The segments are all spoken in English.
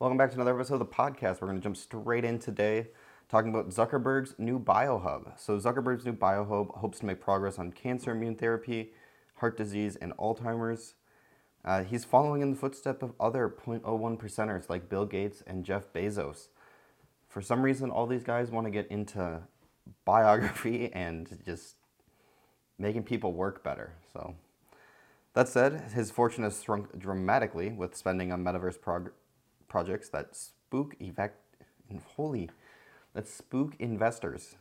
Welcome back to another episode of the podcast. We're going to jump straight in today talking about Zuckerberg's new biohub. So, Zuckerberg's new biohub hopes to make progress on cancer immune therapy, heart disease, and Alzheimer's. Uh, he's following in the footsteps of other 0.01 percenters like Bill Gates and Jeff Bezos. For some reason, all these guys want to get into biography and just making people work better. So, that said, his fortune has shrunk dramatically with spending on metaverse prog- projects that spook holy that spook investors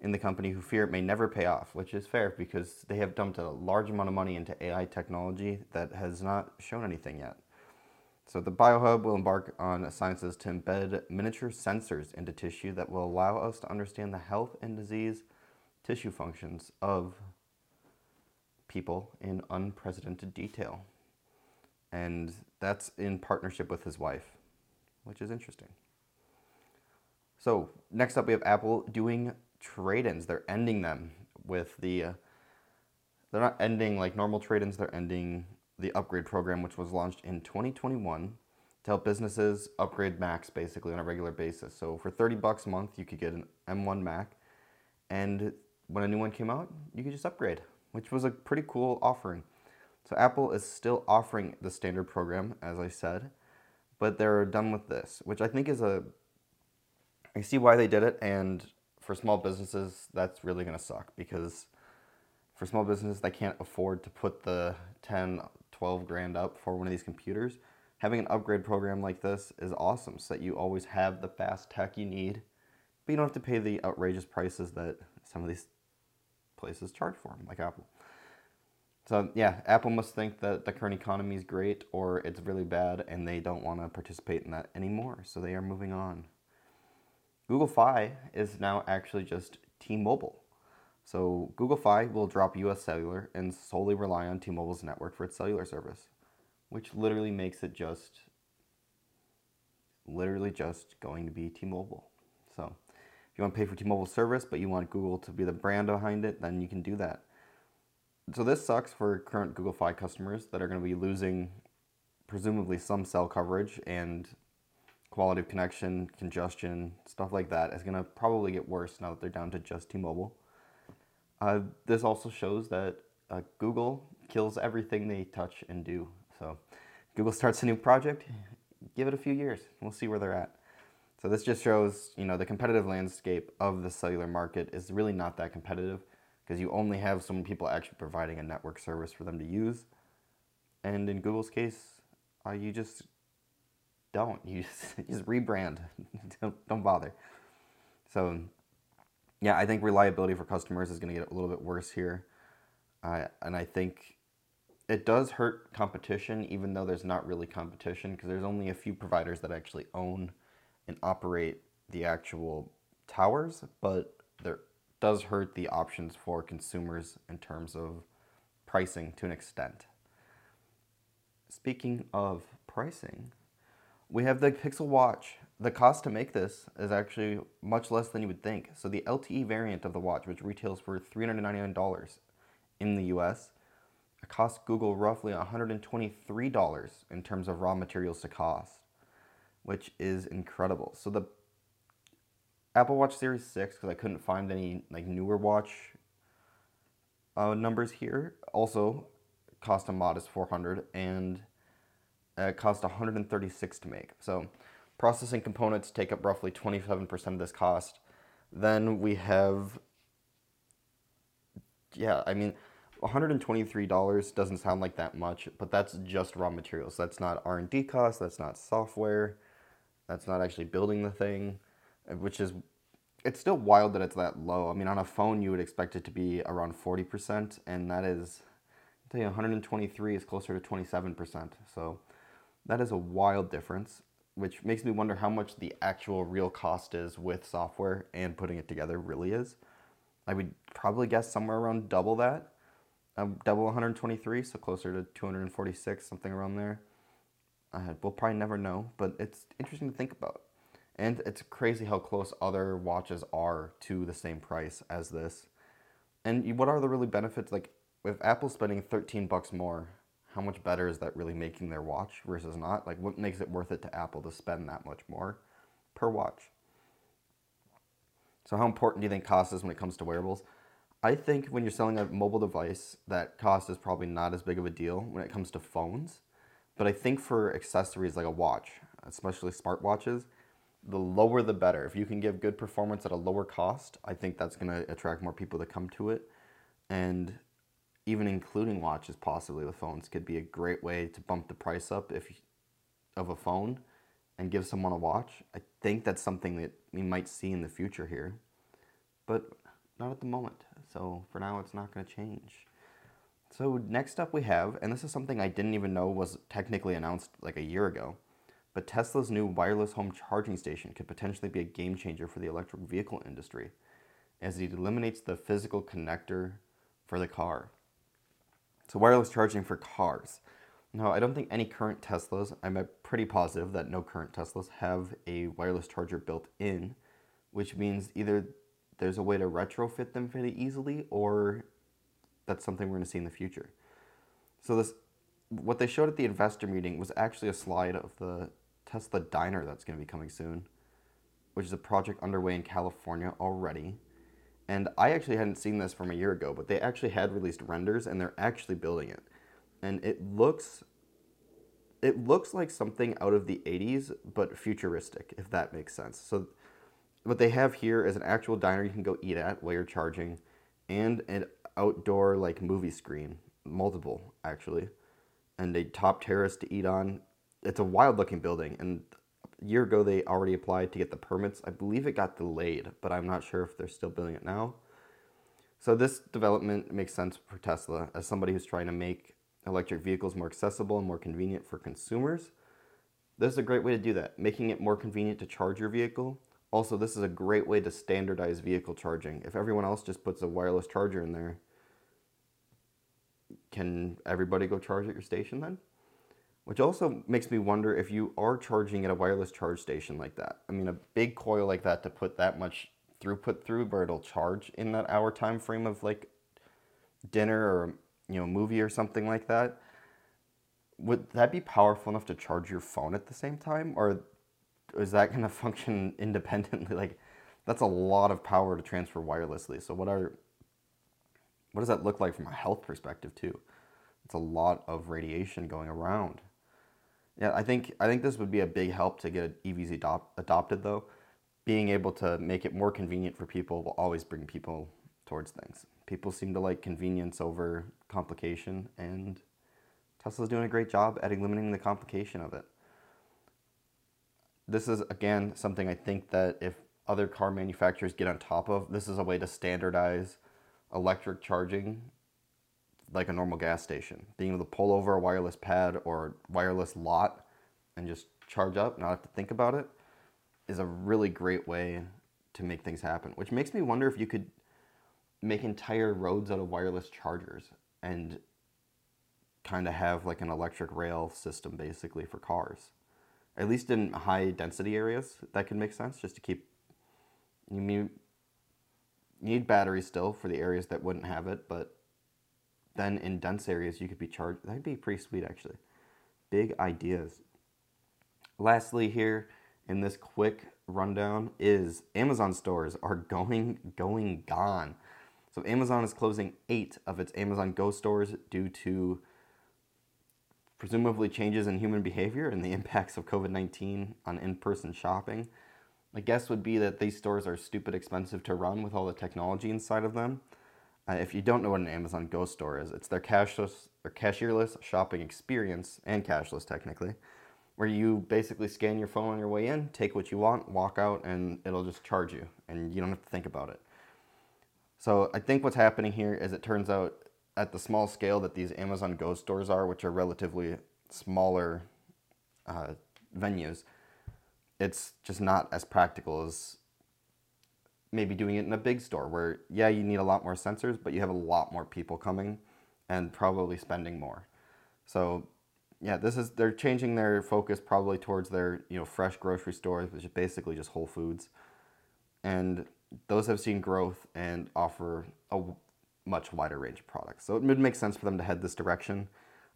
in the company who fear it may never pay off, which is fair because they have dumped a large amount of money into AI technology that has not shown anything yet. So the BioHub will embark on sciences to embed miniature sensors into tissue that will allow us to understand the health and disease tissue functions of people in unprecedented detail. And that's in partnership with his wife which is interesting. So next up, we have Apple doing trade-ins. They're ending them with the. Uh, they're not ending like normal trade-ins. They're ending the upgrade program, which was launched in 2021 to help businesses upgrade Macs basically on a regular basis. So for 30 bucks a month, you could get an M1 Mac, and when a new one came out, you could just upgrade, which was a pretty cool offering. So Apple is still offering the standard program, as I said but they're done with this, which I think is a. I see why they did it, and for small businesses, that's really going to suck because for small businesses, they can't afford to put the 10, 12 grand up for one of these computers. Having an upgrade program like this is awesome so that you always have the fast tech you need, but you don't have to pay the outrageous prices that some of these places charge for them, like Apple. So yeah, Apple must think that the current economy is great or it's really bad and they don't want to participate in that anymore. So they are moving on. Google Fi is now actually just T-Mobile. So Google Fi will drop US Cellular and solely rely on T-Mobile's network for its cellular service, which literally makes it just literally just going to be T-Mobile. So if you want to pay for T-Mobile service but you want Google to be the brand behind it, then you can do that so this sucks for current Google Fi customers that are going to be losing presumably some cell coverage and quality of connection, congestion, stuff like that is going to probably get worse now that they're down to just T-Mobile. Uh, this also shows that uh, Google kills everything they touch and do. So Google starts a new project, give it a few years, we'll see where they're at. So this just shows, you know, the competitive landscape of the cellular market is really not that competitive because you only have some people actually providing a network service for them to use. And in Google's case, uh, you just don't. You just, you just rebrand. don't, don't bother. So, yeah, I think reliability for customers is going to get a little bit worse here. Uh, and I think it does hurt competition, even though there's not really competition, because there's only a few providers that actually own and operate the actual towers, but there does hurt the options for consumers in terms of pricing to an extent. Speaking of pricing, we have the Pixel Watch. The cost to make this is actually much less than you would think. So the LTE variant of the watch, which retails for $399 in the US, it costs Google roughly $123 in terms of raw materials to cost, which is incredible. So the Apple Watch Series 6 because I couldn't find any like newer watch uh, numbers here. Also, cost a modest 400 and it cost 136 to make. So, processing components take up roughly 27% of this cost. Then we have yeah, I mean $123 doesn't sound like that much, but that's just raw materials. That's not R&D costs, that's not software. That's not actually building the thing which is it's still wild that it's that low. I mean, on a phone you would expect it to be around 40%, and that is I tell you 123 is closer to 27%. So that is a wild difference, which makes me wonder how much the actual real cost is with software and putting it together really is. I would probably guess somewhere around double that. Um, double 123, so closer to 246, something around there. Uh, we'll probably never know, but it's interesting to think about. And it's crazy how close other watches are to the same price as this. And what are the really benefits? Like, if Apple's spending 13 bucks more, how much better is that really making their watch versus not? Like, what makes it worth it to Apple to spend that much more per watch? So, how important do you think cost is when it comes to wearables? I think when you're selling a mobile device, that cost is probably not as big of a deal when it comes to phones. But I think for accessories like a watch, especially smartwatches, the lower the better. If you can give good performance at a lower cost, I think that's going to attract more people to come to it. And even including watches, possibly with phones, could be a great way to bump the price up if of a phone and give someone a watch. I think that's something that we might see in the future here, but not at the moment. So for now, it's not going to change. So next up we have, and this is something I didn't even know was technically announced like a year ago, but Tesla's new wireless home charging station could potentially be a game changer for the electric vehicle industry, as it eliminates the physical connector for the car. So wireless charging for cars. Now, I don't think any current Teslas, I'm pretty positive that no current Teslas have a wireless charger built in, which means either there's a way to retrofit them fairly easily or that's something we're going to see in the future. So this what they showed at the investor meeting was actually a slide of the Tesla diner that's going to be coming soon, which is a project underway in California already. And I actually hadn't seen this from a year ago, but they actually had released renders and they're actually building it. And it looks it looks like something out of the 80s but futuristic if that makes sense. So what they have here is an actual diner you can go eat at while you're charging and an outdoor like movie screen, multiple actually, and a top terrace to eat on. It's a wild looking building, and a year ago they already applied to get the permits. I believe it got delayed, but I'm not sure if they're still building it now. So this development makes sense for Tesla as somebody who's trying to make electric vehicles more accessible and more convenient for consumers. This is a great way to do that, making it more convenient to charge your vehicle also, this is a great way to standardize vehicle charging. If everyone else just puts a wireless charger in there, can everybody go charge at your station then? Which also makes me wonder if you are charging at a wireless charge station like that. I mean, a big coil like that to put that much throughput through where it'll charge in that hour time frame of like dinner or you know movie or something like that. Would that be powerful enough to charge your phone at the same time, or is that going to function independently? Like, that's a lot of power to transfer wirelessly. So what are what does that look like from a health perspective too? It's a lot of radiation going around. Yeah, I think I think this would be a big help to get EVs adopt, adopted though. Being able to make it more convenient for people will always bring people towards things. People seem to like convenience over complication and Tesla's doing a great job at eliminating the complication of it this is again something I think that if other car manufacturers get on top of, this is a way to standardize electric charging like a normal gas station. Being able to pull over a wireless pad or wireless lot and just charge up, not have to think about it, is a really great way to make things happen. Which makes me wonder if you could make entire roads out of wireless chargers and kind of have like an electric rail system basically for cars at least in high density areas, that could make sense just to keep. You need, need batteries still for the areas that wouldn't have it, but then in dense areas you could be charged. That'd be pretty sweet actually. Big ideas. Lastly, here in this quick rundown is Amazon stores are going going gone. So Amazon is closing eight of its Amazon Go stores due to presumably changes in human behavior and the impacts of COVID 19 on in person shopping. My guess would be that these stores are stupid expensive to run with all the technology inside of them. Uh, if you don't know what an Amazon Go store is, it's their cashless or cashierless shopping experience and cashless technically, where you basically scan your phone on your way in, take what you want, walk out, and it'll just charge you, and you don't have to think about it. So I think what's happening here is it turns out at the small scale that these Amazon Go stores are, which are relatively smaller uh, venues, it's just not as practical as maybe doing it in a big store where, yeah, you need a lot more sensors, but you have a lot more people coming and probably spending more. So, yeah, this is they're changing their focus probably towards their you know fresh grocery stores, which is basically just Whole Foods, and those have seen growth and offer a much wider range of products. So it would make sense for them to head this direction.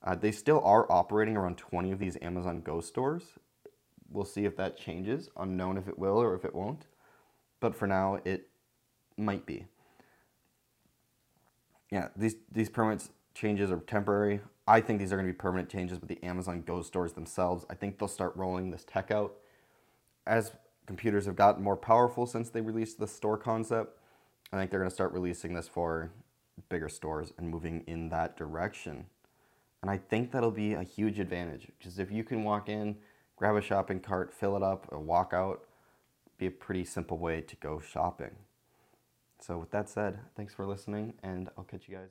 Uh, they still are operating around 20 of these Amazon Go stores. We'll see if that changes. Unknown if it will or if it won't. But for now, it might be. Yeah, these, these permits changes are temporary. I think these are going to be permanent changes with the Amazon Go stores themselves. I think they'll start rolling this tech out as computers have gotten more powerful since they released the store concept. I think they're going to start releasing this for bigger stores and moving in that direction. And I think that'll be a huge advantage because if you can walk in, grab a shopping cart, fill it up, and walk out, be a pretty simple way to go shopping. So with that said, thanks for listening and I'll catch you guys